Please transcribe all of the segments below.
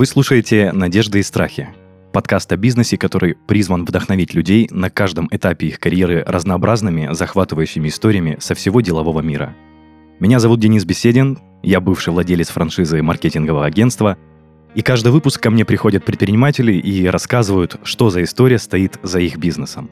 Вы слушаете «Надежды и страхи» – подкаст о бизнесе, который призван вдохновить людей на каждом этапе их карьеры разнообразными, захватывающими историями со всего делового мира. Меня зовут Денис Беседин, я бывший владелец франшизы маркетингового агентства, и каждый выпуск ко мне приходят предприниматели и рассказывают, что за история стоит за их бизнесом.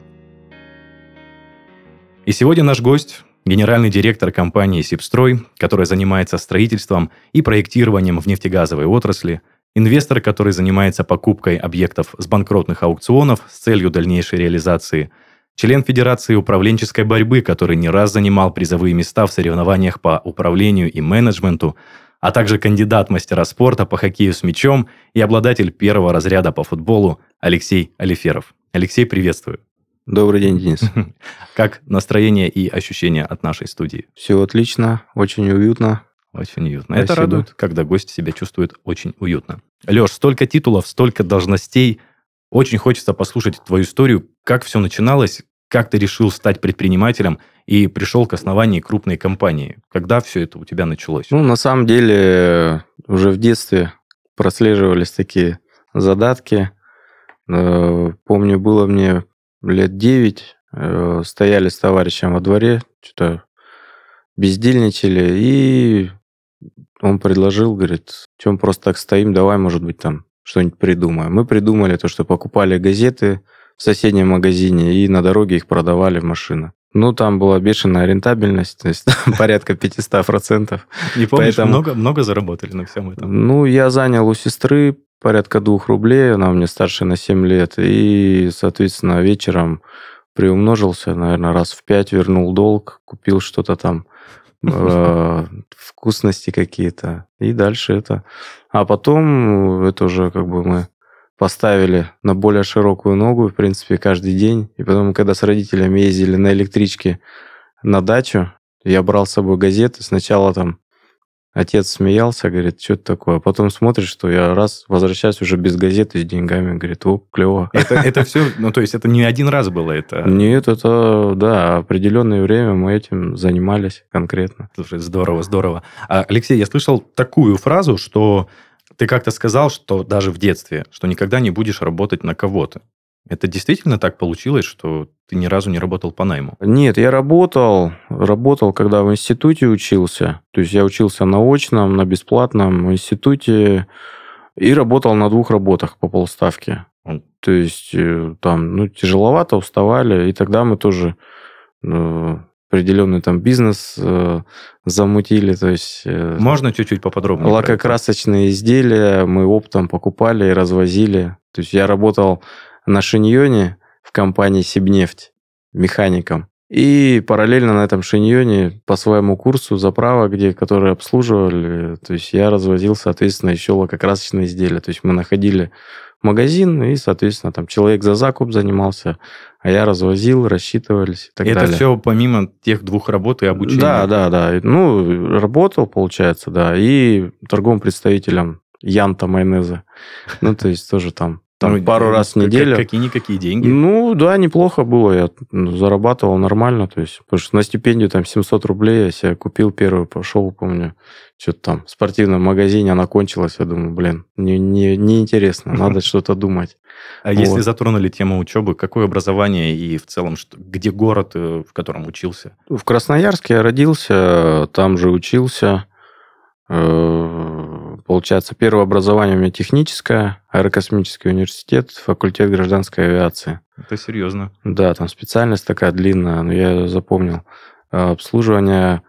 И сегодня наш гость генеральный директор компании «Сибстрой», которая занимается строительством и проектированием в нефтегазовой отрасли, инвестор, который занимается покупкой объектов с банкротных аукционов с целью дальнейшей реализации, член Федерации управленческой борьбы, который не раз занимал призовые места в соревнованиях по управлению и менеджменту, а также кандидат мастера спорта по хоккею с мячом и обладатель первого разряда по футболу Алексей Алиферов. Алексей, приветствую. Добрый день, Денис. Как настроение и ощущения от нашей студии? Все отлично, очень уютно. Очень уютно. Спасибо. Это радует, когда гость себя чувствует очень уютно. Леш, столько титулов, столько должностей. Очень хочется послушать твою историю, как все начиналось, как ты решил стать предпринимателем и пришел к основанию крупной компании. Когда все это у тебя началось? Ну, на самом деле, уже в детстве прослеживались такие задатки. Э, помню, было мне лет 9, э, стояли с товарищем во дворе, что-то бездельничали, и он предложил, говорит, чем просто так стоим, давай, может быть, там что-нибудь придумаем. Мы придумали то, что покупали газеты в соседнем магазине и на дороге их продавали в машины. Ну, там была бешеная рентабельность, то есть порядка 500%. Не помнишь, Поэтому... много, много заработали на всем этом? Ну, я занял у сестры порядка двух рублей, она мне старше на 7 лет, и, соответственно, вечером приумножился, наверное, раз в пять вернул долг, купил что-то там, вкусности какие-то, и дальше это. А потом это уже как бы мы поставили на более широкую ногу, в принципе, каждый день. И потом, когда с родителями ездили на электричке на дачу, я брал с собой газеты. Сначала там Отец смеялся, говорит, что это такое. А потом смотришь, что я раз возвращаюсь уже без газеты с деньгами. Говорит, о, клево. Это, это все, ну то есть это не один раз было это? Нет, это, да, определенное время мы этим занимались конкретно. Слушай, здорово, здорово. А, Алексей, я слышал такую фразу, что ты как-то сказал, что даже в детстве, что никогда не будешь работать на кого-то. Это действительно так получилось, что ты ни разу не работал по найму? Нет, я работал, работал, когда в институте учился. То есть я учился на очном, на бесплатном институте и работал на двух работах по полставки. То есть э, там, ну, тяжеловато, уставали, и тогда мы тоже э, определенный там бизнес э, замутили, то есть... Э, Можно чуть-чуть поподробнее? Лакокрасочные изделия мы оптом покупали и развозили. То есть я работал на шиньоне в компании Сибнефть механиком. И параллельно на этом шиньоне по своему курсу заправок, где, которые обслуживали, то есть я развозил, соответственно, еще лакокрасочные изделия. То есть мы находили магазин, и, соответственно, там человек за закуп занимался, а я развозил, рассчитывались и так и далее. Это все помимо тех двух работ и обучения? Да, да, да. Ну, работал, получается, да, и торговым представителем Янта майонеза. Ну, то есть тоже там там ну, пару раз в неделю. Какие-никакие деньги? Ну, да, неплохо было. Я зарабатывал нормально. То есть, потому что на стипендию там 700 рублей я себе купил первый, пошел, помню, что-то там в спортивном магазине, она кончилась. Я думаю, блин, не, не, неинтересно, надо что-то думать. А если затронули тему учебы, какое образование и в целом, где город, э, в котором учился? В Красноярске я родился, там же учился. Э, получается, первое образование у меня техническое, аэрокосмический университет, факультет гражданской авиации. Это серьезно. Да, там специальность такая длинная, но я запомнил. Э, обслуживание,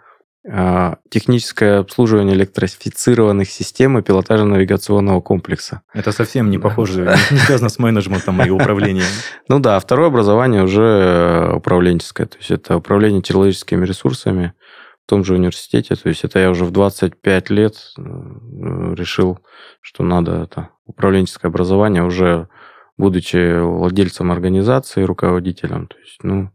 э, техническое обслуживание электрифицированных систем и пилотажа навигационного комплекса. Это совсем не похоже, не связано с менеджментом и управлением. Ну да, второе образование уже управленческое, то есть это управление человеческими ресурсами, том же университете. То есть это я уже в 25 лет э, решил, что надо это управленческое образование уже будучи владельцем организации, руководителем. То есть, ну,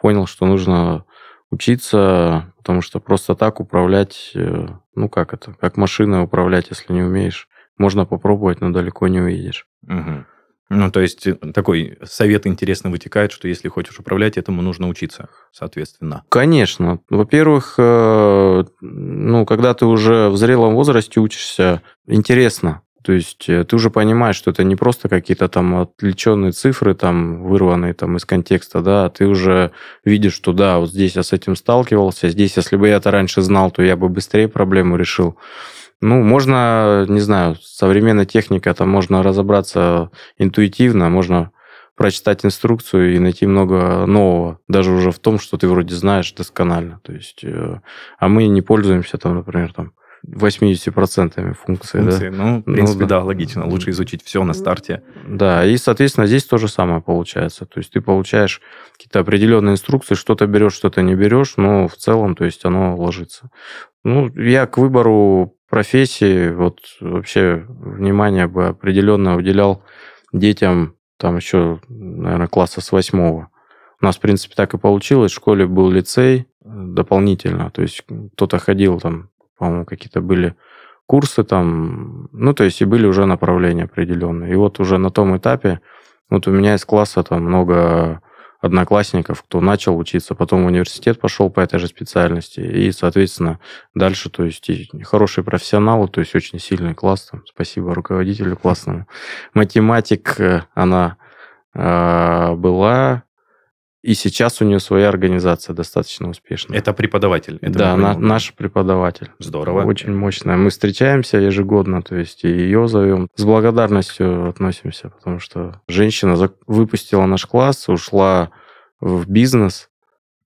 понял, что нужно учиться, потому что просто так управлять, э, ну как это, как машиной управлять, если не умеешь. Можно попробовать, но далеко не увидишь. Угу. Ну, то есть, э, такой совет интересно вытекает, что если хочешь управлять, этому нужно учиться, соответственно. Конечно. Во-первых, э, ну, когда ты уже в зрелом возрасте учишься, интересно. То есть э, ты уже понимаешь, что это не просто какие-то там отвлеченные цифры, там, вырванные там из контекста, да, а ты уже видишь, что да, вот здесь я с этим сталкивался, здесь, если бы я это раньше знал, то я бы быстрее проблему решил. Ну, можно, не знаю, современная техника, там можно разобраться интуитивно, можно прочитать инструкцию и найти много нового, даже уже в том, что ты вроде знаешь досконально. То есть, э, а мы не пользуемся там, например, там 80% функций. функции. Да? Ну, в ну принципе, ну, да. да, логично. Лучше изучить все на старте. Да, и, соответственно, здесь то же самое получается. То есть ты получаешь какие-то определенные инструкции, что-то берешь, что-то не берешь, но в целом, то есть оно ложится. Ну, я к выбору профессии вот вообще внимание бы определенно уделял детям там еще, наверное, класса с восьмого. У нас, в принципе, так и получилось. В школе был лицей дополнительно. То есть кто-то ходил там по-моему, какие-то были курсы там, ну, то есть и были уже направления определенные. И вот уже на том этапе, вот у меня из класса там много одноклассников, кто начал учиться, потом в университет пошел по этой же специальности, и, соответственно, дальше, то есть хорошие профессионалы, то есть очень сильный класс, там, спасибо руководителю классному. Математик, э, она э, была, и сейчас у нее своя организация достаточно успешная. Это преподаватель? Это да, на, наш преподаватель. Здорово. Очень мощная. Мы встречаемся ежегодно, то есть и ее зовем. С благодарностью относимся, потому что женщина выпустила наш класс, ушла в бизнес,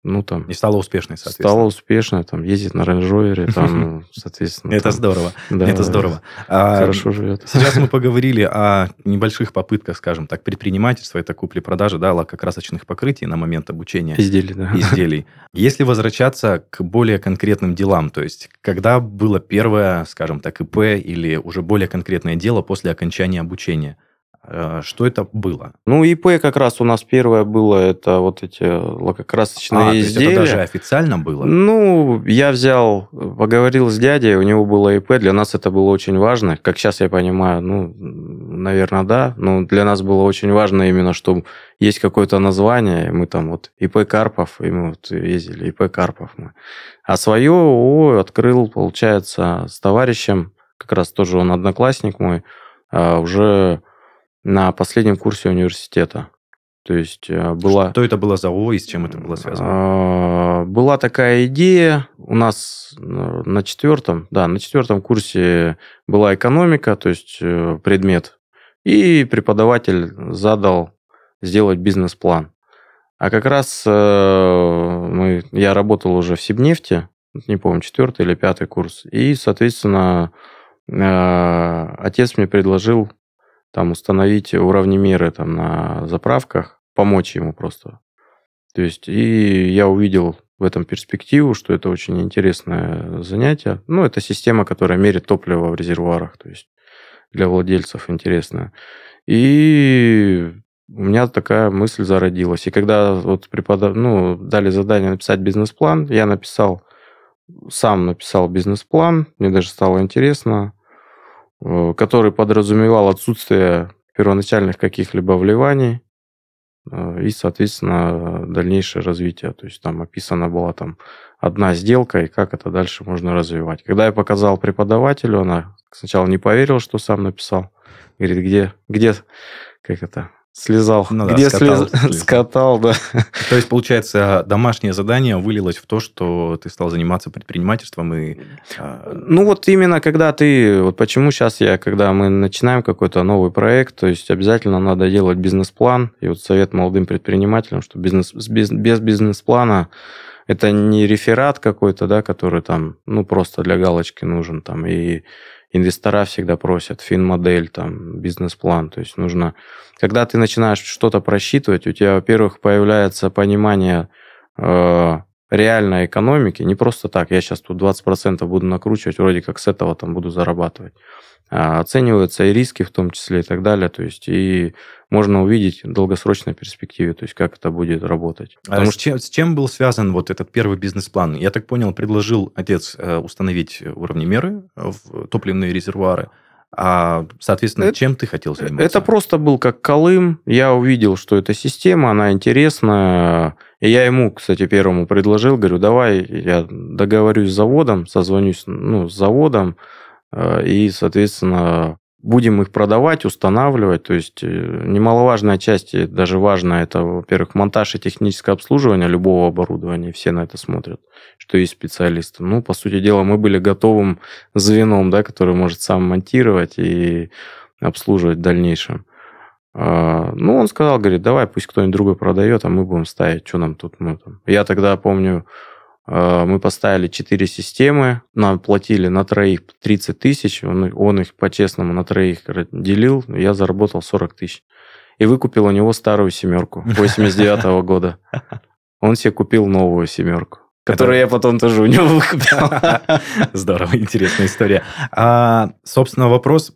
ну, там... И стала успешной, соответственно. Стала успешной, там, ездит на рейндж там, соответственно... Это здорово, это здорово. А, Хорошо живет. Сейчас мы поговорили о небольших попытках, скажем так, предпринимательства, это купли-продажи, да, лакокрасочных покрытий на момент обучения. Изделий, да. Изделий. Если возвращаться к более конкретным делам, то есть, когда было первое, скажем так, ИП или уже более конкретное дело после окончания обучения – что это было? Ну, ИП как раз у нас первое было, это вот эти лакокрасочные а, изделия. Это даже официально было? Ну, я взял, поговорил с дядей, у него было ИП, для нас это было очень важно. Как сейчас я понимаю, ну, наверное, да, но для нас было очень важно именно, что есть какое-то название, мы там вот ИП Карпов, и мы вот ездили, ИП Карпов мы. А свое ООО открыл, получается, с товарищем, как раз тоже он одноклассник мой, а уже на последнем курсе университета. То есть э, была... Что это было за ООО и с чем это было связано? А, была такая идея. У нас э, на четвертом, да, на четвертом курсе была экономика, то есть э, предмет. И преподаватель задал сделать бизнес-план. А как раз мы, я работал уже в Сибнефти, не помню, четвертый или пятый курс. И, соответственно, отец мне предложил там установить уравнемеры там на заправках, помочь ему просто. То есть, и я увидел в этом перспективу, что это очень интересное занятие. Ну, это система, которая мерит топливо в резервуарах, то есть для владельцев интересная. И у меня такая мысль зародилась. И когда вот преподав... ну, дали задание написать бизнес-план, я написал, сам написал бизнес-план, мне даже стало интересно. Э, который подразумевал отсутствие первоначальных каких-либо вливаний э, и, соответственно, дальнейшее развитие. То есть там описана была там одна сделка и как это дальше можно развивать. Когда я показал преподавателю, она сначала не поверила, что сам написал. Говорит, где, где, как это, слезал. Ну, да, Где скатал, слез... скатал, да. То есть, получается, домашнее задание вылилось в то, что ты стал заниматься предпринимательством и... А, ну, вот именно когда ты... Вот почему сейчас я, когда мы начинаем какой-то новый проект, то есть обязательно надо делать бизнес-план. И вот совет молодым предпринимателям, что бизнес, без, без бизнес-плана это не реферат какой-то, да, который там, ну, просто для галочки нужен там, и инвестора всегда просят фин-модель, там, бизнес-план. То есть нужно, когда ты начинаешь что-то просчитывать, у тебя, во-первых, появляется понимание э, реальной экономики, не просто так, я сейчас тут 20% буду накручивать, вроде как с этого там буду зарабатывать. А, оцениваются и риски в том числе и так далее, то есть и можно увидеть в долгосрочной перспективе, то есть как это будет работать. А Потому а что... с, чем, с чем был связан вот этот первый бизнес-план? Я так понял, предложил отец э, установить уровни меры в топливные резервуары, а, соответственно, это, чем ты хотел заниматься? Это просто был как Колым. Я увидел, что эта система, она интересная. И я ему, кстати, первому предложил, говорю, давай я договорюсь с заводом, созвонюсь ну, с заводом, Э, и, соответственно, будем их продавать, устанавливать. То есть э, немаловажная часть, даже важно, это, во-первых, монтаж и техническое обслуживание любого оборудования. Все на это смотрят, что есть специалисты. Ну, по сути дела, мы были готовым звеном, да, который может сам монтировать и обслуживать в дальнейшем. А, ну, он сказал, говорит, давай, пусть кто-нибудь другой продает, а мы будем ставить, что нам тут. Мы там. Я тогда помню, а, мы поставили 4 системы, нам платили на троих 30 тысяч, он, он их по-честному на троих делил, я заработал 40 тысяч. И выкупил у него старую семерку 89 -го года. Он себе купил новую семерку. Которую я потом тоже у него выкупил. Здорово, интересная история. А, собственно, вопрос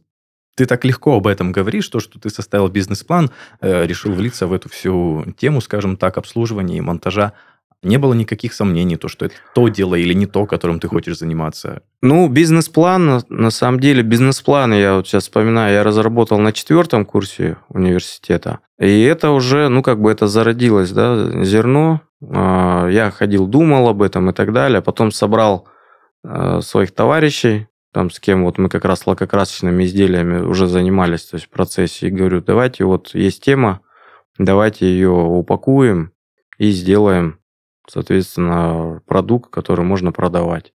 ты так легко об этом говоришь, то, что ты составил бизнес-план, э, решил влиться в эту всю тему, скажем так, обслуживания и монтажа. Не было никаких сомнений, то, что это то дело или не то, которым ты хочешь заниматься? Ну, бизнес-план, на самом деле, бизнес-план, я вот сейчас вспоминаю, я разработал на четвертом курсе университета. И это уже, ну, как бы это зародилось, да, зерно. А, я ходил, думал об этом и так далее. Потом собрал э, своих товарищей, там с кем вот мы как раз лакокрасочными изделиями уже занимались, то есть в процессе, и говорю, давайте вот есть тема, давайте ее упакуем и сделаем, соответственно, продукт, который можно продавать.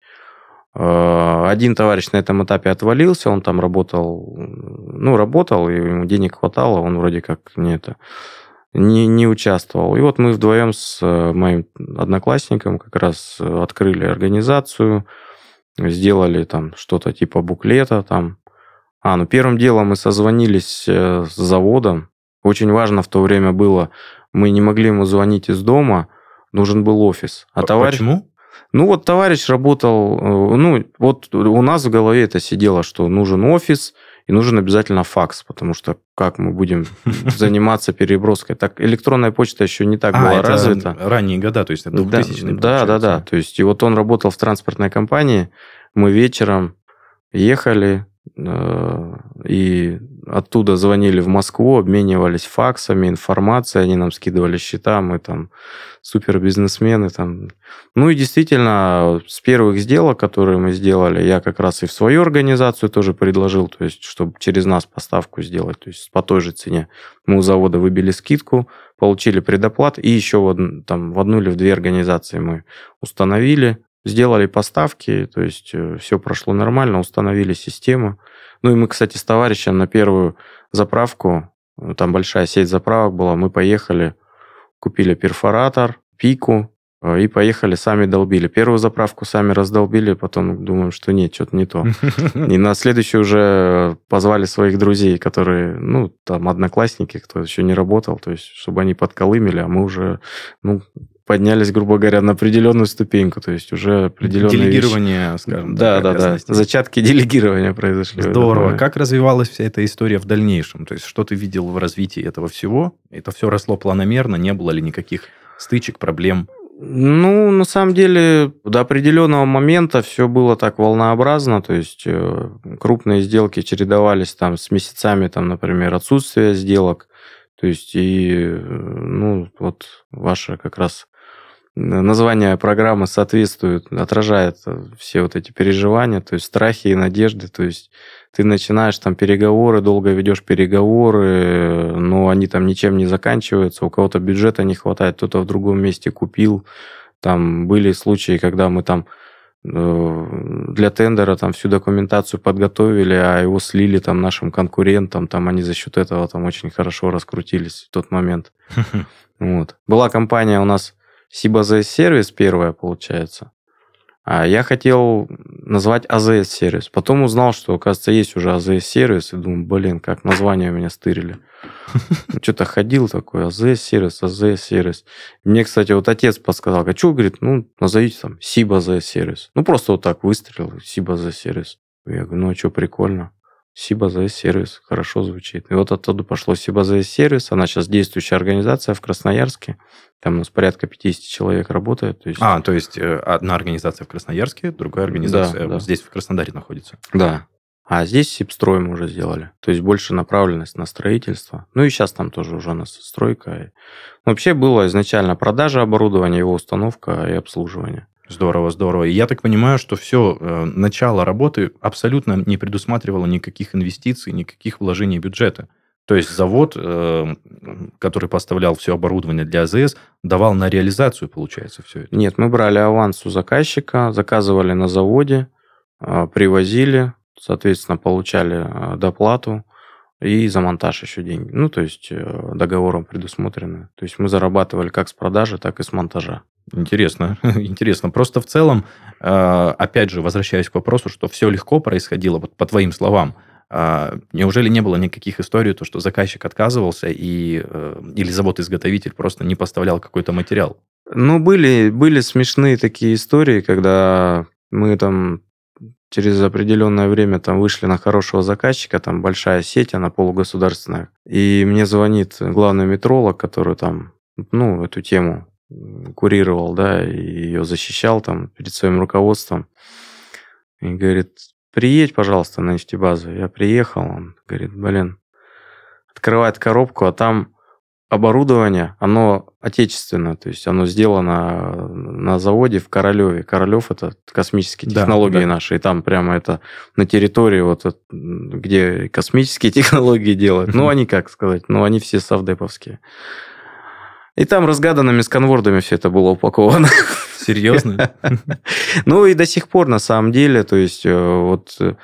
Э, один товарищ на этом этапе отвалился, он там работал, ну, работал, и ему денег хватало, он вроде как не это не, не участвовал. И вот мы вдвоем с э, моим одноклассником как раз открыли организацию, сделали там что-то типа буклета там. А, ну первым делом мы созвонились э, с заводом. Очень важно в то время было, мы не могли ему звонить из дома, нужен был офис. А товарищ... Почему? Ну вот товарищ работал, э, ну вот у нас в голове это сидело, что нужен офис, и нужен обязательно факс, потому что как мы будем заниматься переброской? Так электронная почта еще не так а, была это развита. ранние года, то есть это 2000 Да, да, да. То есть и вот он работал в транспортной компании, мы вечером ехали, и оттуда звонили в Москву, обменивались факсами, информацией, они нам скидывали счета, мы там супер бизнесмены там. Ну и действительно, с первых сделок, которые мы сделали, я как раз и в свою организацию тоже предложил, то есть, чтобы через нас поставку сделать, то есть по той же цене. Мы у завода выбили скидку, получили предоплат, и еще в, там, в одну или в две организации мы установили, сделали поставки, то есть э, все прошло нормально, установили систему. Ну и мы, кстати, с товарищем на первую заправку, э, там большая сеть заправок была, мы поехали, купили перфоратор, пику, э, и поехали, сами долбили. Первую заправку сами раздолбили, потом думаем, что нет, что-то не то. И на следующую уже позвали своих друзей, которые, ну, там, одноклассники, кто еще не работал, то есть, чтобы они подколымили, а мы уже, ну, поднялись, грубо говоря, на определенную ступеньку, то есть уже определенные Делегирование, вещи. скажем да, так. Да, да, да. Зачатки делегирования произошли. Здорово. Как развивалась вся эта история в дальнейшем? То есть что ты видел в развитии этого всего? Это все росло планомерно? Не было ли никаких стычек, проблем? Ну, на самом деле, до определенного момента все было так волнообразно, то есть э, крупные сделки чередовались там с месяцами, там, например, отсутствия сделок, то есть и, э, ну, вот ваша как раз название программы соответствует, отражает все вот эти переживания, то есть страхи и надежды, то есть ты начинаешь там переговоры, долго ведешь переговоры, но они там ничем не заканчиваются, у кого-то бюджета не хватает, кто-то в другом месте купил, там были случаи, когда мы там э, для тендера там всю документацию подготовили, а его слили там нашим конкурентам, там они за счет этого там очень хорошо раскрутились в тот момент. Вот. Была компания у нас Сиб сервис первая, получается. А я хотел назвать AZS сервис. Потом узнал, что, оказывается, есть уже AZS сервис. И думаю, блин, как название у меня стырили. Что-то ходил такой, AZS сервис, AZS сервис. Мне, кстати, вот отец подсказал, а что, говорит, ну, назовите там SIB AZS сервис. Ну, просто вот так выстрелил, SIB AZS сервис. Я говорю, ну, а что, прикольно. Сибазс сервис хорошо звучит. И вот оттуда пошло Сибазс сервис. Она сейчас действующая организация в Красноярске. Там у нас порядка 50 человек работает. То есть... А, то есть э, одна организация в Красноярске, другая организация да, да. здесь в Краснодаре находится. Да. А здесь Сибстрой мы уже сделали. То есть больше направленность на строительство. Ну и сейчас там тоже уже у нас стройка. Вообще было изначально продажа оборудования, его установка и обслуживание. Здорово, здорово. И я так понимаю, что все, э, начало работы абсолютно не предусматривало никаких инвестиций, никаких вложений бюджета. То есть завод, э, который поставлял все оборудование для АЗС, давал на реализацию, получается, все это? Нет, мы брали аванс у заказчика, заказывали на заводе, э, привозили, соответственно, получали доплату и за монтаж еще деньги. Ну, то есть договором предусмотрено. То есть мы зарабатывали как с продажи, так и с монтажа. Интересно, интересно. Просто в целом, э, опять же, возвращаясь к вопросу, что все легко происходило, вот по твоим словам, а, неужели не было никаких историй, то, что заказчик отказывался и, э, или завод-изготовитель просто не поставлял какой-то материал? Ну, были, были смешные такие истории, когда мы там через определенное время там вышли на хорошего заказчика, там большая сеть, она полугосударственная. И мне звонит главный метролог, который там, ну, эту тему курировал, да, и ее защищал там перед своим руководством. И говорит, приедь, пожалуйста, на нефтебазу. Я приехал, он говорит, блин, открывает коробку, а там оборудование, оно отечественное, то есть оно сделано на заводе в Королеве. Королев это космические технологии да, да. наши, и там прямо это на территории, вот где космические технологии делают. Ну, они, как сказать, ну, они все совдеповские. И там разгаданными сканвордами все это было упаковано. Серьезно? Ну и до сих пор, на самом деле, то есть э, вот э,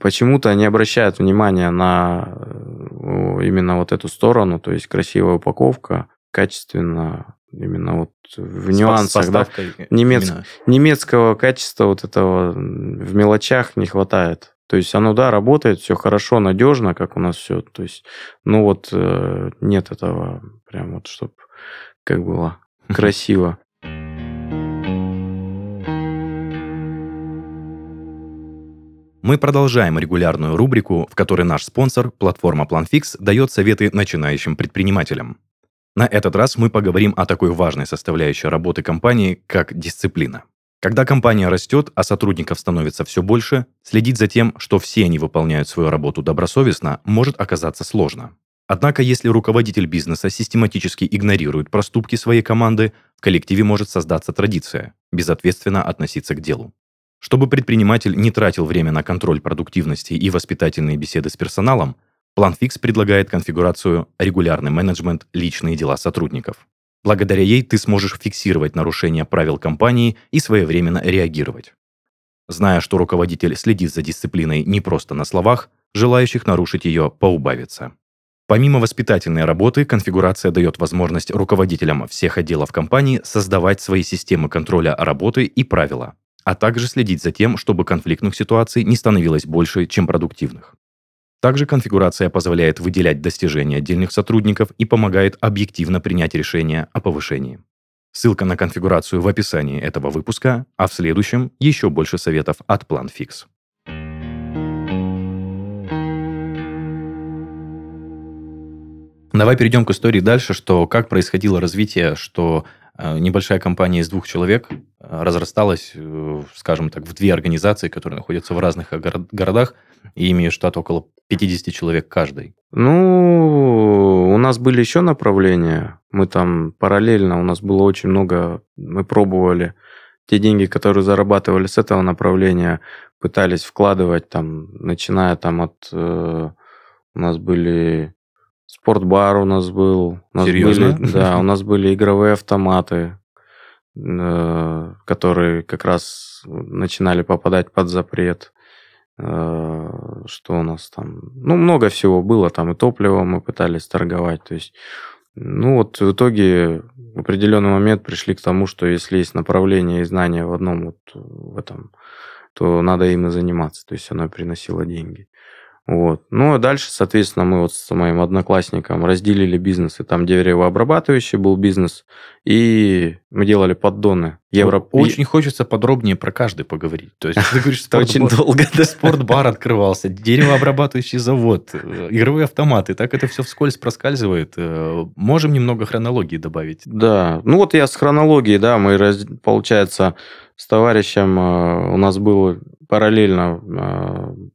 почему-то не обращают внимания на э, именно вот эту сторону, то есть красивая упаковка, качественно, именно вот в нюансах, да, немец, немецкого качества вот этого в мелочах не хватает. То есть оно, да, работает, все хорошо, надежно, как у нас все. То есть, ну вот нет этого прям вот, чтобы как было красиво. Мы продолжаем регулярную рубрику, в которой наш спонсор, платформа PlanFix, дает советы начинающим предпринимателям. На этот раз мы поговорим о такой важной составляющей работы компании, как дисциплина. Когда компания растет, а сотрудников становится все больше, следить за тем, что все они выполняют свою работу добросовестно, может оказаться сложно. Однако, если руководитель бизнеса систематически игнорирует проступки своей команды, в коллективе может создаться традиция – безответственно относиться к делу. Чтобы предприниматель не тратил время на контроль продуктивности и воспитательные беседы с персоналом, PlanFix предлагает конфигурацию «Регулярный менеджмент. Личные дела сотрудников». Благодаря ей ты сможешь фиксировать нарушения правил компании и своевременно реагировать. Зная, что руководитель следит за дисциплиной не просто на словах, желающих нарушить ее поубавится. Помимо воспитательной работы, конфигурация дает возможность руководителям всех отделов компании создавать свои системы контроля работы и правила, а также следить за тем, чтобы конфликтных ситуаций не становилось больше, чем продуктивных. Также конфигурация позволяет выделять достижения отдельных сотрудников и помогает объективно принять решение о повышении. Ссылка на конфигурацию в описании этого выпуска, а в следующем еще больше советов от PlanFix. Давай перейдем к истории дальше, что как происходило развитие, что небольшая компания из двух человек э, разрасталась, э, скажем так, в две организации, которые находятся в разных городах и имеют штат около 50 человек каждый. Ну, у нас были еще направления. Мы там параллельно, у нас было очень много, мы пробовали те деньги, которые зарабатывали с этого направления, пытались вкладывать там, начиная там от... у нас были Спортбар у нас был. У нас Серьезно? Были, да, у нас были игровые автоматы, э, которые как раз начинали попадать под запрет. Э, что у нас там? Ну, много всего было. Там и топливо мы пытались торговать. То есть, ну вот в итоге в определенный момент пришли к тому, что если есть направление и знания в одном вот в этом, то надо им и заниматься. То есть оно приносило деньги. Вот. Ну, а дальше, соответственно, мы вот с моим одноклассником разделили бизнесы. Там деревообрабатывающий был бизнес, и мы делали поддоны. Евро... Очень хочется подробнее про каждый поговорить. То есть ты говоришь, спорт... очень долго. Спортбар открывался, деревообрабатывающий завод, э, игровые автоматы. Так это все вскользь проскальзывает. Э, можем немного хронологии добавить? Да. Ну вот я с хронологией, да, мы, получается, с товарищем э, у нас было параллельно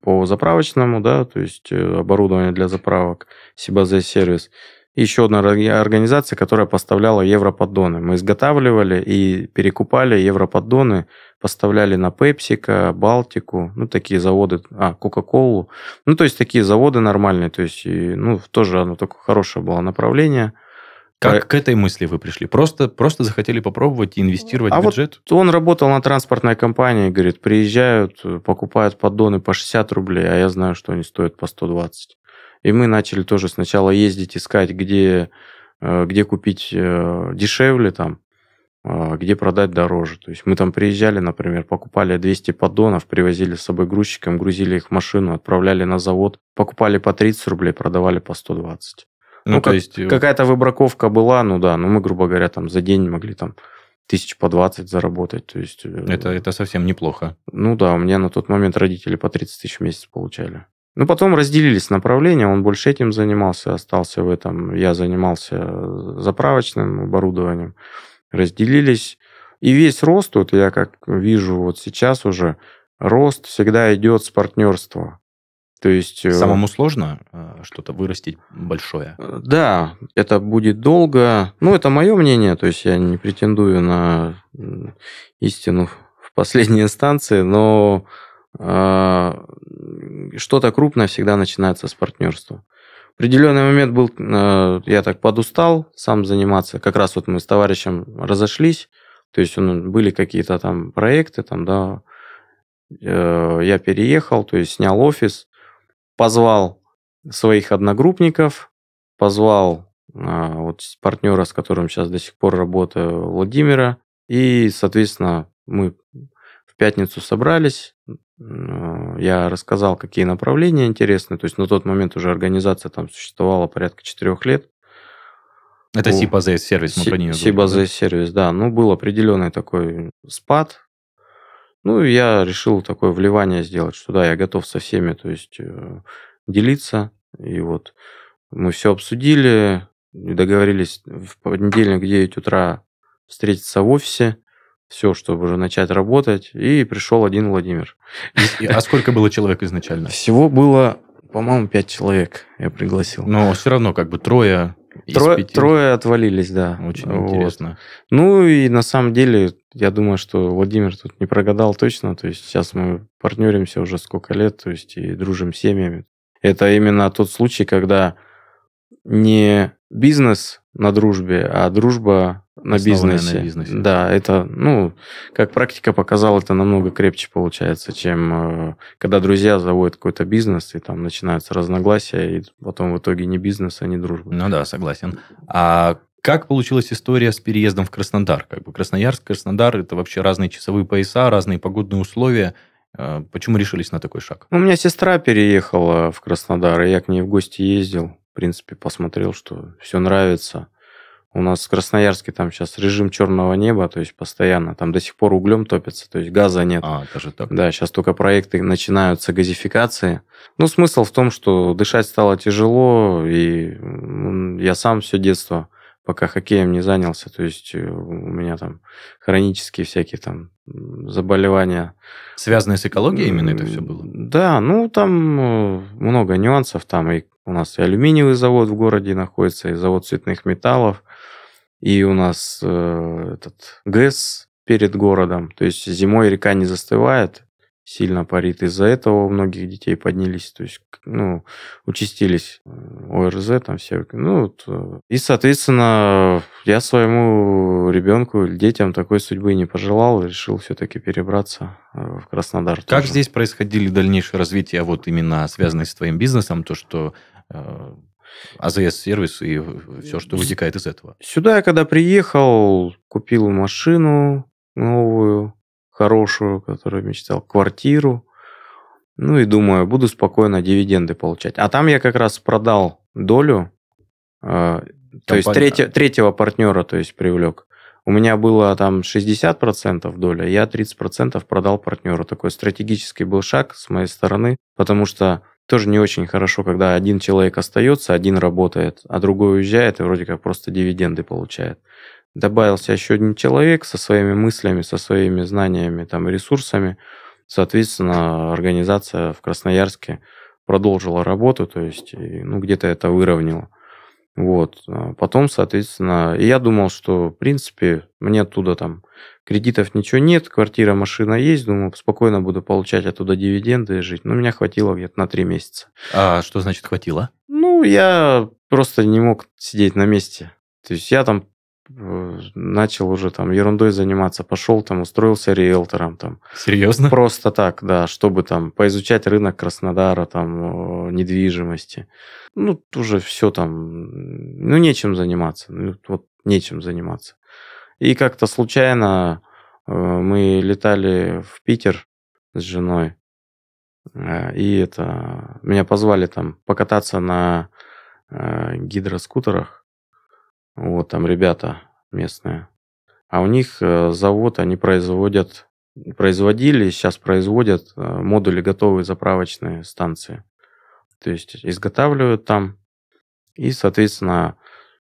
по заправочному, да, то есть э, оборудование для заправок, Сибазе сервис. Еще одна организация, которая поставляла европоддоны. Мы изготавливали и перекупали европоддоны, поставляли на Пепсика, Балтику, ну, такие заводы, а, Кока-Колу. Ну, то есть, такие заводы нормальные, то есть, ну, тоже оно такое хорошее было направление. Как к этой мысли вы пришли? Просто, просто захотели попробовать и инвестировать а в бюджет? Вот он работал на транспортной компании, говорит, приезжают, покупают поддоны по 60 рублей, а я знаю, что они стоят по 120. И мы начали тоже сначала ездить, искать, где, э, где купить э, дешевле там, где продать дороже. То есть мы там приезжали, например, покупали 200 поддонов, привозили с собой грузчиком, грузили их в машину, отправляли на завод, покупали по 30 рублей, продавали по 120. Ну, ну то как, есть... Э, какая-то выбраковка была, ну да, ну мы, грубо говоря, там за день могли там тысяч по 20 заработать. То есть, это, это совсем неплохо. Ну да, у меня на тот момент родители по 30 тысяч в месяц получали. Ну, потом разделились направления, он больше этим занимался, остался в этом, я занимался заправочным оборудованием, разделились. И весь рост, вот я как вижу вот сейчас уже, рост всегда идет с партнерства. То есть... Э, Самому сложно э, что-то вырастить большое? Э, да, это будет долго. Ну, это мое мнение, то есть я не претендую на истину в последней инстанции, но а, что-то крупное всегда начинается с партнерства. В определенный момент был, я так подустал сам заниматься. Как раз вот мы с товарищем разошлись. То есть были какие-то там проекты, там, да. Я переехал, то есть снял офис, позвал своих одногруппников, позвал а, вот партнера, с которым сейчас до сих пор работаю, Владимира. И, соответственно, мы в пятницу собрались, я рассказал, какие направления интересны. То есть на тот момент уже организация там существовала порядка четырех лет. Это SIP сервис, мы про нее SIP сервис, да. Ну, был определенный такой спад. Ну, я решил такое вливание сделать, что да, я готов со всеми, то есть э, делиться. И вот мы все обсудили, договорились в понедельник в 9 утра встретиться в офисе все, чтобы уже начать работать. И пришел один Владимир. А сколько было человек изначально? Всего было, по-моему, пять человек я пригласил. Но все равно как бы трое Трое, трое отвалились, да. Очень вот. интересно. Ну и на самом деле, я думаю, что Владимир тут не прогадал точно. То есть сейчас мы партнеримся уже сколько лет, то есть и дружим семьями. Это именно тот случай, когда не бизнес на дружбе, а дружба на бизнесе. на бизнесе. Да, это, ну, как практика показала, это намного крепче получается, чем э, когда друзья заводят какой-то бизнес, и там начинаются разногласия, и потом в итоге не бизнес, а не дружба. Ну да, согласен. А как получилась история с переездом в Краснодар? Как бы Красноярск, Краснодар – это вообще разные часовые пояса, разные погодные условия. Э, почему решились на такой шаг? У меня сестра переехала в Краснодар, и я к ней в гости ездил в принципе, посмотрел, что все нравится. У нас в Красноярске там сейчас режим черного неба, то есть постоянно там до сих пор углем топится, то есть газа нет. А, даже так. Да, сейчас только проекты начинаются газификации. Ну, смысл в том, что дышать стало тяжело, и я сам все детство пока хоккеем не занялся, то есть э, у меня там хронические всякие там заболевания. Связанные с экологией именно это все было? Да, ну там э, много нюансов, там и у нас и алюминиевый завод в городе находится, и завод цветных металлов, и у нас э, этот ГЭС перед городом. То есть зимой река не застывает, сильно парит. Из-за этого у многих детей поднялись, то есть, ну, участились э, ОРЗ там все. Ну, вот. Э, и, соответственно, я своему ребенку или детям такой судьбы не пожелал, решил все-таки перебраться э, в Краснодар. Как тоже. здесь происходили дальнейшее развитие, вот именно связанное с твоим бизнесом, то, что АЗС-сервис и все, что вытекает из этого. Сюда я когда приехал, купил машину новую, хорошую, которую мечтал, квартиру. Ну и думаю, буду спокойно дивиденды получать. А там я как раз продал долю, э, то есть третье, третьего партнера, то есть привлек. У меня было там 60% доля, я 30% продал партнеру. Такой стратегический был шаг с моей стороны, потому что тоже не очень хорошо, когда один человек остается, один работает, а другой уезжает и вроде как просто дивиденды получает. Добавился еще один человек со своими мыслями, со своими знаниями там, и ресурсами. Соответственно, организация в Красноярске продолжила работу, то есть ну, где-то это выровняло. Вот. А потом, соответственно, я думал, что, в принципе, мне оттуда там кредитов ничего нет, квартира, машина есть, думаю, спокойно буду получать оттуда дивиденды и жить. Но меня хватило где-то на три месяца. А что значит хватило? Ну, я просто не мог сидеть на месте. То есть я там начал уже там ерундой заниматься, пошел там, устроился риэлтором там. Серьезно? Просто так, да, чтобы там поизучать рынок Краснодара, там, недвижимости. Ну, уже все там, ну, нечем заниматься, ну, вот нечем заниматься. И как-то случайно э, мы летали в Питер с женой, э, и это меня позвали там покататься на гидроскутерах вот там ребята местные. А у них э, завод, они производят, производили, сейчас производят э, модули готовые заправочные станции. То есть изготавливают там. И, соответственно,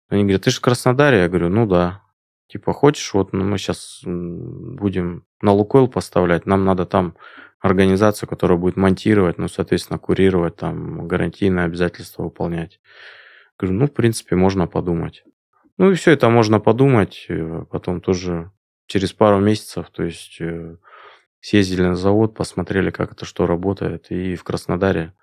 они говорят, ты же в Краснодаре? Я говорю, ну да. Типа, хочешь, вот ну, мы сейчас будем на Лукойл поставлять, нам надо там организацию, которая будет монтировать, ну, соответственно, курировать, там, гарантийные обязательства выполнять. Говорю, ну, в принципе, можно подумать. Ну и все это можно подумать, э, потом тоже через пару месяцев, то есть э, съездили на завод, посмотрели, как это что работает, и в Краснодаре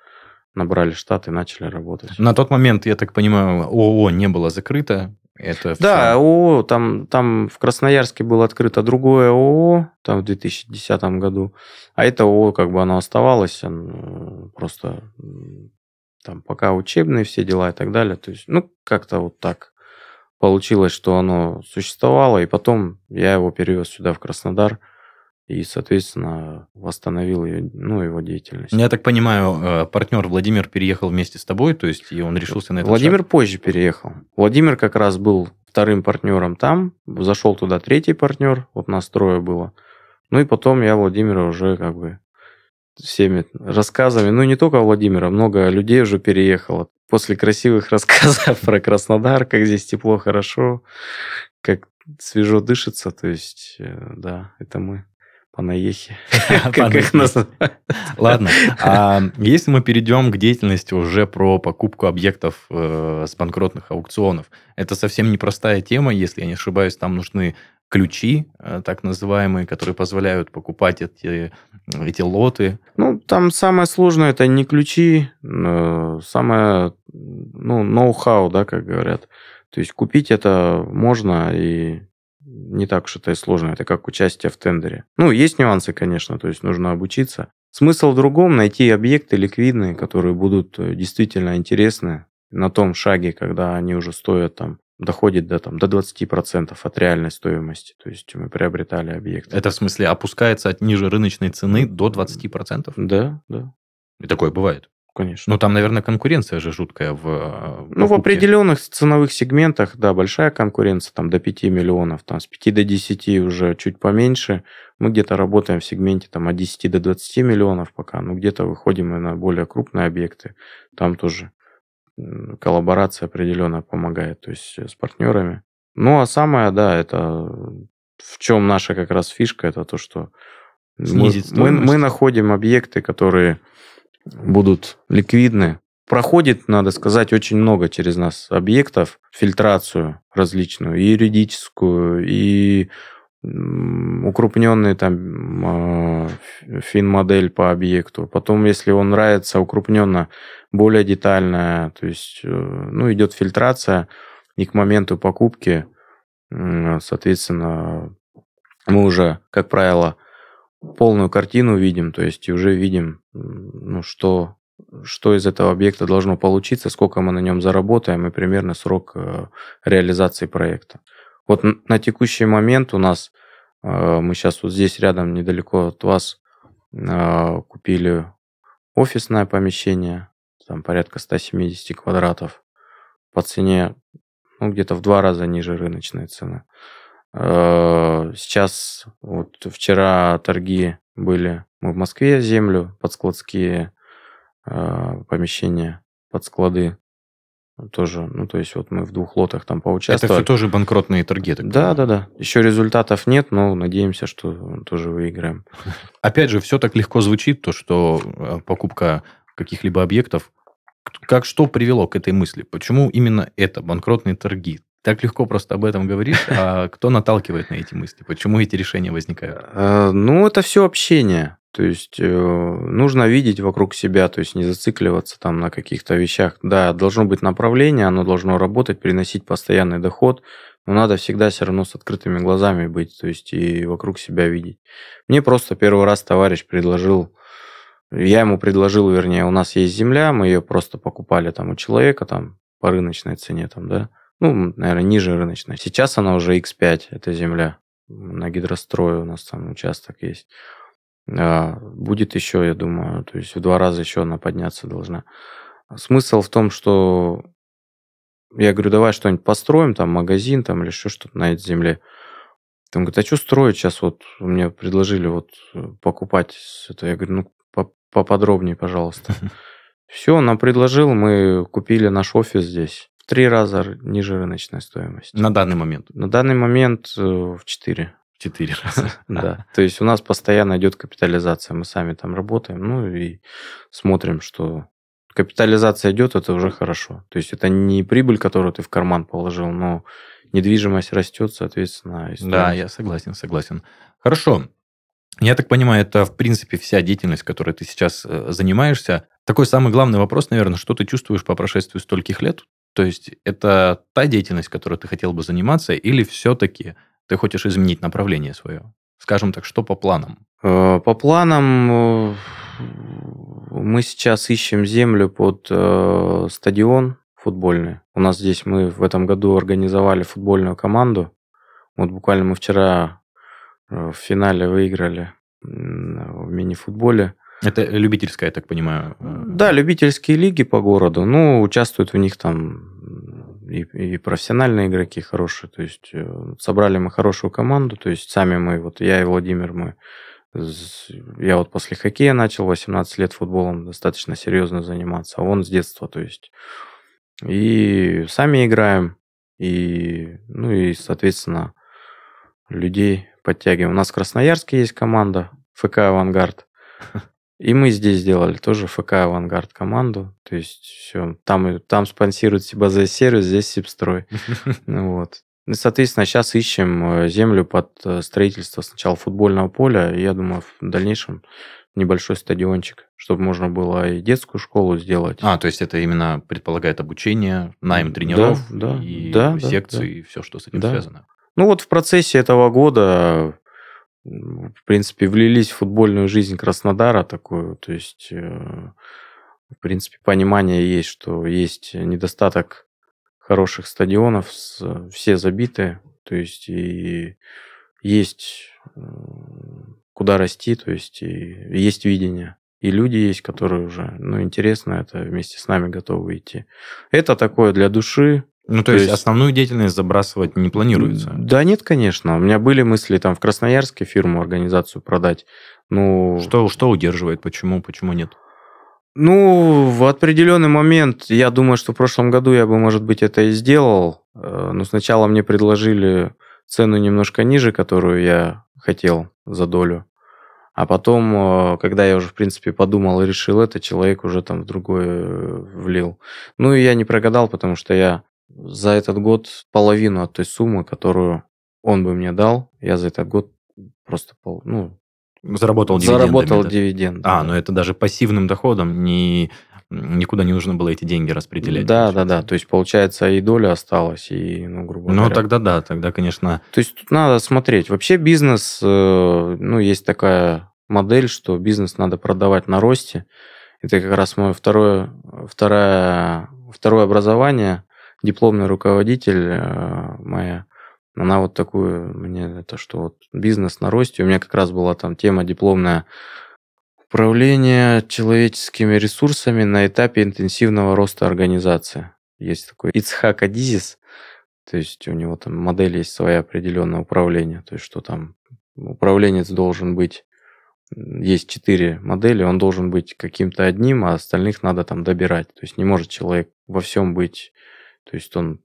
набрали штат и начали работать. На тот момент, я так понимаю, ООО не было закрыто. Это да, все... ООО, там, там в Красноярске было открыто другое ООО, там в 2010 году, а это ООО, как бы оно оставалось, оно просто там пока учебные все дела и так далее. То есть, ну, как-то вот так получилось, что оно существовало, и потом я его перевез сюда, в Краснодар, и, соответственно, восстановил ее, ну, его деятельность. Я так понимаю, э, партнер Владимир переехал вместе с тобой, то есть и он решился на это. Владимир шаг? позже переехал. Владимир как раз был вторым партнером там, зашел туда третий партнер, вот нас трое было. Ну и потом я Владимира уже как бы всеми рассказами, ну не только Владимира, много людей уже переехало. После красивых рассказов про Краснодар, как здесь тепло, хорошо, как свежо дышится, то есть, э, да, это мы. Панаехи. Как их Ладно. А если мы перейдем к деятельности уже про покупку объектов э, с банкротных аукционов, это совсем непростая тема, если я не ошибаюсь, там нужны ключи, э, так называемые, которые позволяют покупать эти, эти лоты? Ну, там самое сложное это не ключи, самое, ну, ноу-хау, да, как говорят. То есть купить это можно и не так уж это и сложно. Это как участие в тендере. Ну, есть нюансы, конечно, то есть нужно обучиться. Смысл в другом найти объекты ликвидные, которые будут э, действительно интересны на том шаге, когда они уже стоят там доходит до, там, до 20% от реальной стоимости. То есть мы приобретали объект. Это в смысле опускается от ниже рыночной цены до 20%? Да, да. И такое бывает? Конечно. Ну, там, наверное, конкуренция же жуткая в... в ну, в определенных ценовых сегментах, да, большая конкуренция, там до 5 миллионов, там с 5 до 10 уже чуть поменьше. Мы где-то работаем в сегменте там от 10 до 20 миллионов пока, ну, где-то выходим и на более крупные объекты. Там тоже коллаборация определенно помогает, то есть э, с партнерами. Ну, а самое, да, это в чем наша как раз фишка, это то, что мы, мы, мы находим объекты, которые будут ликвидны. Проходит, надо сказать, очень много через нас объектов, фильтрацию различную, и юридическую, и укрупненный там э, фин-модель по объекту. Потом, если он нравится укрупненно, более детальная, то есть, э, ну, идет фильтрация, и к моменту покупки, соответственно, мы уже, как правило, полную картину видим, то есть уже видим, ну, что, что из этого объекта должно получиться, сколько мы на нем заработаем и примерно срок э, реализации проекта. Вот на текущий момент у нас, э, мы сейчас вот здесь рядом, недалеко от вас, э, купили офисное помещение, там порядка 170 квадратов, по цене ну, где-то в два раза ниже рыночной цены. Э, сейчас, вот вчера торги были, мы в Москве землю под складские помещения, под склады тоже, ну, то есть вот мы в двух лотах там поучаствовали. Это все тоже банкротные торги. Так да, да, да. Еще результатов нет, но надеемся, что тоже выиграем. Опять же, все так легко звучит, то, что э, покупка каких-либо объектов как что привело к этой мысли? Почему именно это, банкротные торги? Так легко просто об этом говоришь, а кто наталкивает на эти мысли? Почему эти решения возникают? Э, ну, это все общение. То есть э, нужно видеть вокруг себя, то есть не зацикливаться там на каких-то вещах. Да, должно быть направление, оно должно работать, приносить постоянный доход, но надо всегда все равно с открытыми глазами быть, то есть и вокруг себя видеть. Мне просто первый раз товарищ предложил, я ему предложил, вернее, у нас есть земля, мы ее просто покупали там у человека там по рыночной цене там, да, ну, наверное, ниже рыночной. Сейчас она уже X5, эта земля. На гидрострое у нас там участок есть. А, будет еще, я думаю, то есть в два раза еще она подняться должна. Смысл в том, что я говорю, давай что-нибудь построим, там магазин там или еще что-то на этой земле. Там говорит, а что строить сейчас? Вот мне предложили вот э, покупать это. Я говорю, ну поподробнее, пожалуйста. Все, нам предложил, мы купили наш офис здесь в три раза ниже рыночной стоимости. На данный момент? На данный момент э, в четыре. Четыре раза. Да. То есть у нас постоянно идет капитализация. Мы сами там работаем, ну и смотрим, что капитализация идет, это уже хорошо. То есть это не прибыль, которую ты в карман положил, но недвижимость растет, соответственно. Да, я согласен, согласен. Хорошо. Я так понимаю, это, в принципе, вся деятельность, которой ты сейчас э, занимаешься. Такой самый главный вопрос, наверное, что ты чувствуешь по прошествии стольких лет? То есть это та деятельность, которой ты хотел бы заниматься, или все-таки ты хочешь изменить направление свое? Скажем так, что по планам? Э, по планам э, мы сейчас ищем землю под э, стадион футбольный. У нас здесь мы в этом году организовали футбольную команду. Вот буквально мы вчера в финале выиграли в мини-футболе. Это любительская, я так понимаю. Да, любительские лиги по городу. Ну, участвуют в них там и, и профессиональные игроки хорошие. То есть э, собрали мы хорошую команду. То есть сами мы, вот я и Владимир, мы я вот после хоккея начал 18 лет футболом достаточно серьезно заниматься, а он с детства, то есть. И сами играем, и, ну и, соответственно, людей подтягиваем. У нас в Красноярске есть команда ФК «Авангард». И мы здесь сделали тоже ФК «Авангард» команду. То есть все, там, там спонсирует Сибаза сервис, здесь Сибстрой. Ну вот. И, соответственно, сейчас ищем э, землю под э, строительство сначала футбольного поля, и я думаю, в дальнейшем небольшой стадиончик, чтобы можно было и детскую школу сделать. А, то есть это именно предполагает обучение, найм тренеров да, и да, секции, да. и все, что с этим да. связано. Ну вот в процессе этого года в принципе, влились в футбольную жизнь Краснодара такую, то есть, э, в принципе, понимание есть, что есть недостаток хороших стадионов, все забиты, то есть, и есть куда расти, то есть, и есть видение. И люди есть, которые уже, ну, интересно, это вместе с нами готовы идти. Это такое для души, ну, то, то есть, есть основную деятельность забрасывать не планируется? Да нет, конечно. У меня были мысли там в Красноярске фирму, организацию продать. Ну... Что, что удерживает? Почему, почему нет? Ну, в определенный момент, я думаю, что в прошлом году я бы, может быть, это и сделал. Э, но сначала мне предложили цену немножко ниже, которую я хотел за долю. А потом, э, когда я уже, в принципе, подумал и решил это, человек уже там в другое э, влил. Ну, и я не прогадал, потому что я за этот год половину от той суммы, которую он бы мне дал, я за этот год просто пол, ну, заработал дивиденды. Заработал дивиденд. А, да. но это даже пассивным доходом не никуда не нужно было эти деньги распределять. Да, да, да. То есть, получается, и доля осталась, и, ну, грубо ну, говоря. Ну, тогда да, тогда, конечно. То есть, тут надо смотреть. Вообще бизнес, э, ну, есть такая модель, что бизнес надо продавать на росте. Это как раз мое второе, второе, второе образование дипломный руководитель э, моя, она вот такую мне это что вот бизнес на росте. У меня как раз была там тема дипломная управление человеческими ресурсами на этапе интенсивного роста организации. Есть такой Ицхак Адизис, то есть у него там модель есть своя определенное управление, то есть что там управленец должен быть есть четыре модели, он должен быть каким-то одним, а остальных надо там добирать. То есть не может человек во всем быть то есть он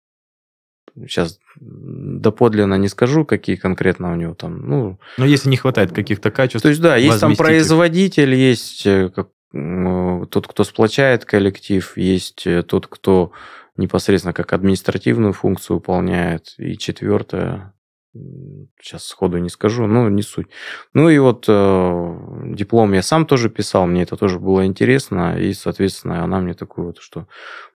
сейчас доподлинно не скажу, какие конкретно у него там, ну... Но если не хватает каких-то качеств... То есть, да, есть там производитель, есть э, тот, кто сплочает коллектив, есть э, тот, кто непосредственно как административную функцию выполняет. И четвертое, сейчас сходу не скажу, но не суть. Ну и вот э, диплом я сам тоже писал, мне это тоже было интересно, и, соответственно, она мне такую вот, что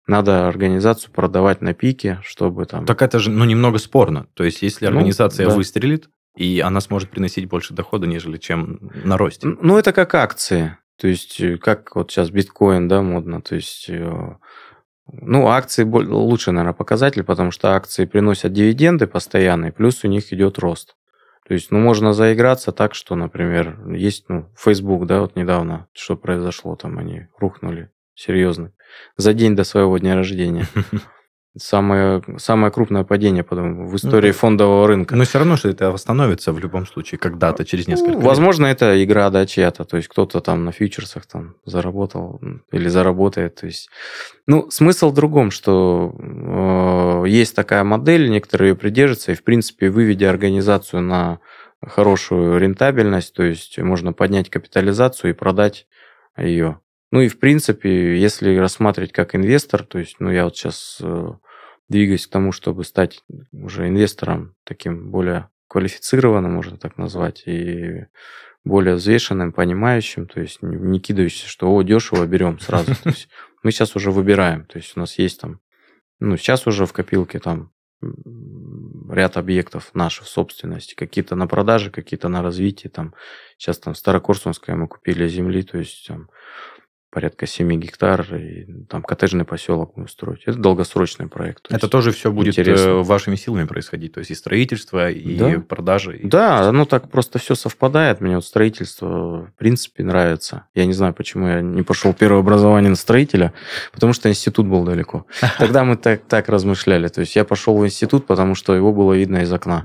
надо организацию продавать на пике, чтобы там... Так это же, ну, немного спорно. То есть, если ну, организация ну, да. выстрелит, и она сможет приносить больше дохода, нежели чем на росте. Ну, это как акции. То есть, э, как вот сейчас биткоин, да, модно. То есть, э, ну, акции лучше, наверное, показатель, потому что акции приносят дивиденды постоянные, плюс у них идет рост. То есть, ну, можно заиграться так, что, например, есть, ну, Facebook, да, вот недавно, что произошло, там они рухнули, серьезно, за день до своего дня рождения. Самое, самое крупное падение потом в истории ну, фондового рынка. Но все равно, что это восстановится в любом случае когда-то, через несколько ну, лет. Возможно, это игра, да, чья-то. То есть, кто-то там на фьючерсах там заработал или заработает. То есть, ну, смысл в другом, что э, есть такая модель, некоторые ее придерживаются, и, в принципе, выведя организацию на хорошую рентабельность, то есть, можно поднять капитализацию и продать ее. Ну и в принципе, если рассматривать как инвестор, то есть, ну я вот сейчас э, двигаюсь к тому, чтобы стать уже инвестором таким более квалифицированным, можно так назвать, и более взвешенным, понимающим, то есть не кидающимся, что о, дешево берем сразу. То есть мы сейчас уже выбираем, то есть у нас есть там, ну, сейчас уже в копилке там ряд объектов наших собственности, какие-то на продаже, какие-то на развитие, там, сейчас там Старокорсунская мы купили земли, то есть там порядка 7 гектар, и там коттеджный поселок будем строить. Это долгосрочный проект. То Это тоже все будет интересно. Э, вашими силами происходить, то есть и строительство, и да. продажи. И... Да, оно так просто все совпадает. Мне вот строительство в принципе нравится. Я не знаю, почему я не пошел первое образование на строителя, потому что институт был далеко. Тогда мы так, так размышляли. То есть я пошел в институт, потому что его было видно из окна.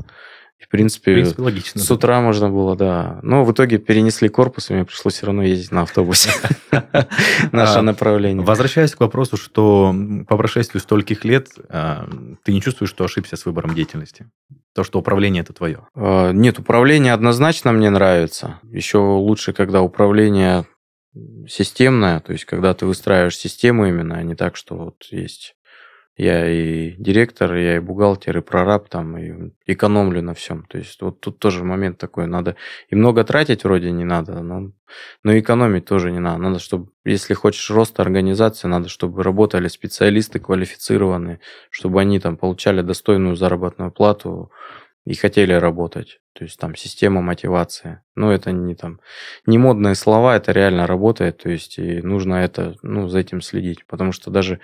И, в принципе, в принципе логично, с да. утра можно было, да. Но в итоге перенесли корпус, и мне пришлось все равно ездить на автобусе. Наше а, направление. Возвращаясь к вопросу, что по прошествию стольких лет а, ты не чувствуешь, что ошибся с выбором деятельности? То, что управление это твое? А, нет, управление однозначно мне нравится. Еще лучше, когда управление системное, то есть когда ты выстраиваешь систему именно, а не так, что вот есть я и директор, я и бухгалтер, и прораб там, и экономлю на всем. То есть вот тут тоже момент такой, надо и много тратить вроде не надо, но, но экономить тоже не надо. Надо, чтобы, если хочешь роста организации, надо, чтобы работали специалисты квалифицированные, чтобы они там получали достойную заработную плату и хотели работать. То есть там система мотивации. Но это не там не модные слова, это реально работает. То есть и нужно это, ну, за этим следить. Потому что даже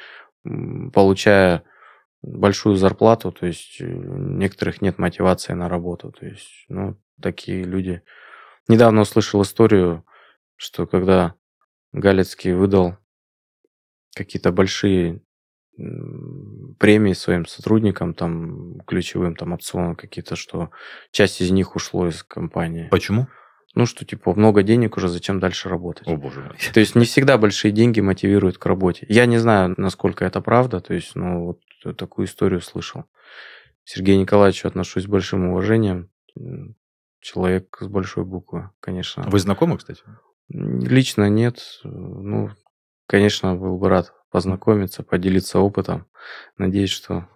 получая большую зарплату, то есть у э, некоторых нет мотивации на работу. То есть, ну, такие люди. Недавно услышал историю, что когда Галицкий выдал какие-то большие премии своим сотрудникам, там, ключевым, там, опционам какие-то, что часть из них ушло из компании. Почему? Ну, что, типа, много денег уже, зачем дальше работать? О, боже мой. То есть не всегда большие деньги мотивируют к работе. Я не знаю, насколько это правда, то есть, ну, вот такую историю слышал. Сергею Николаевичу отношусь с большим уважением. Человек с большой буквы, конечно. Вы знакомы, кстати? Лично нет. Ну, конечно, был бы рад познакомиться, поделиться опытом. Надеюсь, что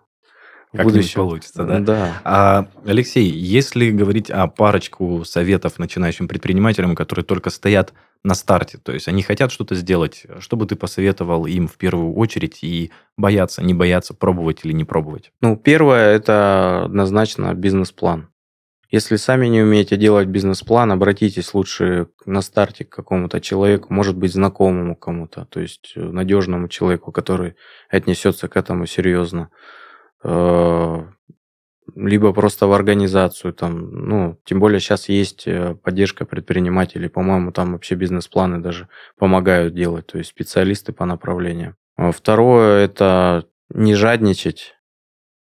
как будущем получится, да? Да. А, Алексей, если говорить о парочку советов начинающим предпринимателям, которые только стоят на старте, то есть они хотят что-то сделать, что бы ты посоветовал им в первую очередь и бояться, не бояться, пробовать или не пробовать? Ну, первое – это однозначно бизнес-план. Если сами не умеете делать бизнес-план, обратитесь лучше на старте к какому-то человеку, может быть, знакомому кому-то, то есть надежному человеку, который отнесется к этому серьезно. Э, либо просто в организацию там, ну, тем более сейчас есть э, поддержка предпринимателей, по-моему, там вообще бизнес-планы даже помогают делать, то есть специалисты по направлениям. А второе – это не жадничать,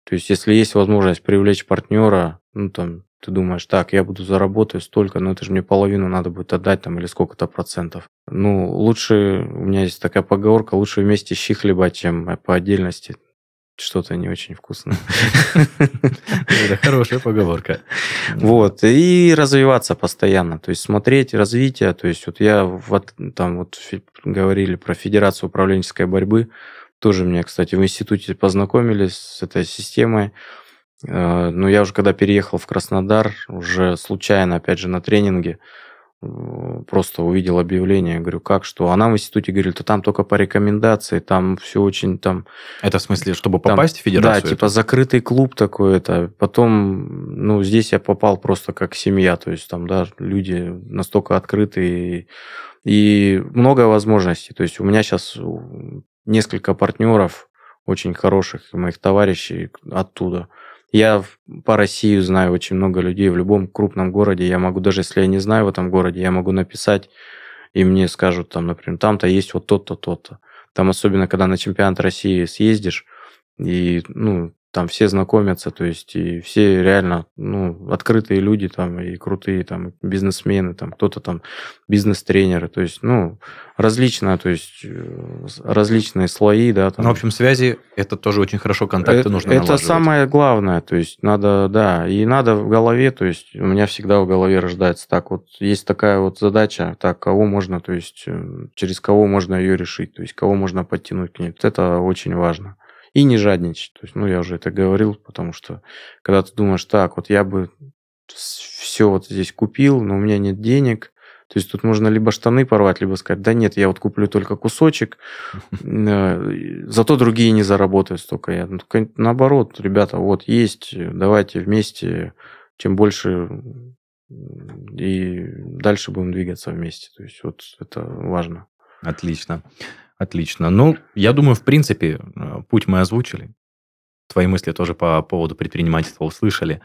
то есть если есть возможность привлечь партнера, ну, там, ты думаешь, так, я буду заработать столько, но это же мне половину надо будет отдать там или сколько-то процентов. Ну, лучше, у меня есть такая поговорка, лучше вместе щи хлебать, чем по отдельности что-то не очень вкусное. Это хорошая поговорка. Вот, и развиваться постоянно, то есть смотреть развитие, то есть вот я вот там вот говорили про Федерацию управленческой борьбы, тоже мне, кстати, в институте познакомились с этой системой, э, но я уже когда переехал в Краснодар, уже случайно, опять же, на тренинге, просто увидел объявление, говорю, как, что? Она в институте говорит, то там только по рекомендации, там все очень там... Это в смысле, чтобы попасть там, в федерацию? Да, типа закрытый клуб такой это. Потом, ну, здесь я попал просто как семья, то есть там, да, люди настолько открытые и, и много возможностей. То есть у меня сейчас несколько партнеров очень хороших, моих товарищей оттуда. Я по России знаю очень много людей в любом крупном городе. Я могу, даже если я не знаю в этом городе, я могу написать, и мне скажут там, например, там-то есть вот тот-то, тот-то. Там особенно, когда на чемпионат России съездишь, и, ну, там все знакомятся, то есть и все реально, ну, открытые люди там и крутые там бизнесмены, там кто-то там бизнес-тренеры, то есть, ну, различные, то есть э, различные слои, да. Там. Ну, в общем, связи это тоже очень хорошо, контакты это, нужно Это самое главное, то есть надо, да, и надо в голове, то есть у меня всегда в голове рождается так вот, есть такая вот задача, так, кого можно, то есть э, через кого можно ее решить, то есть кого можно подтянуть к ней, это очень важно. И не жадничать. То есть, ну, я уже это говорил, потому что когда ты думаешь, так, вот я бы все вот здесь купил, но у меня нет денег, то есть тут можно либо штаны порвать, либо сказать, да нет, я вот куплю только кусочек, э, зато другие не заработают столько. Я, ну, наоборот, ребята, вот есть, давайте вместе, чем больше и дальше будем двигаться вместе. То есть вот это важно. Отлично. Отлично. Ну, я думаю, в принципе, э, путь мы озвучили. Твои мысли тоже по поводу предпринимательства услышали.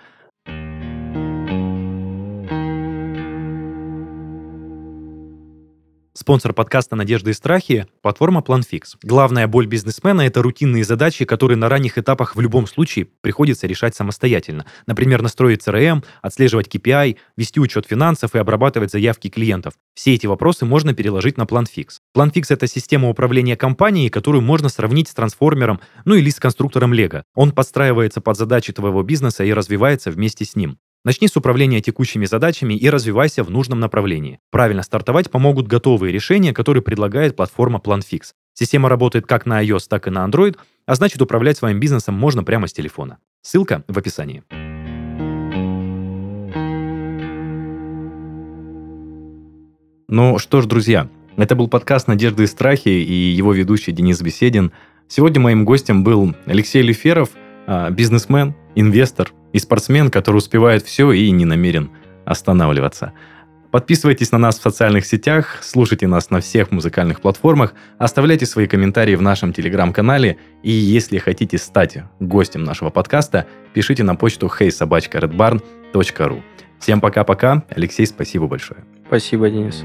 Спонсор подкаста «Надежды и страхи» – платформа PlanFix. Главная боль бизнесмена – это рутинные задачи, которые на ранних этапах в любом случае приходится решать самостоятельно. Например, настроить CRM, отслеживать KPI, вести учет финансов и обрабатывать заявки клиентов. Все эти вопросы можно переложить на PlanFix. PlanFix – это система управления компанией, которую можно сравнить с трансформером, ну или с конструктором Лего. Он подстраивается под задачи твоего бизнеса и развивается вместе с ним. Начни с управления текущими задачами и развивайся в нужном направлении. Правильно стартовать помогут готовые решения, которые предлагает платформа PlanFix. Система работает как на iOS, так и на Android, а значит управлять своим бизнесом можно прямо с телефона. Ссылка в описании. Ну что ж, друзья, это был подкаст «Надежды и страхи» и его ведущий Денис Беседин. Сегодня моим гостем был Алексей Леферов, а, бизнесмен, инвестор, и спортсмен, который успевает все и не намерен останавливаться. Подписывайтесь на нас в социальных сетях, слушайте нас на всех музыкальных платформах, оставляйте свои комментарии в нашем телеграм-канале, и если хотите стать гостем нашего подкаста, пишите на почту heysobachkaredbarn.ru. Всем пока-пока. Алексей, спасибо большое. Спасибо, Денис.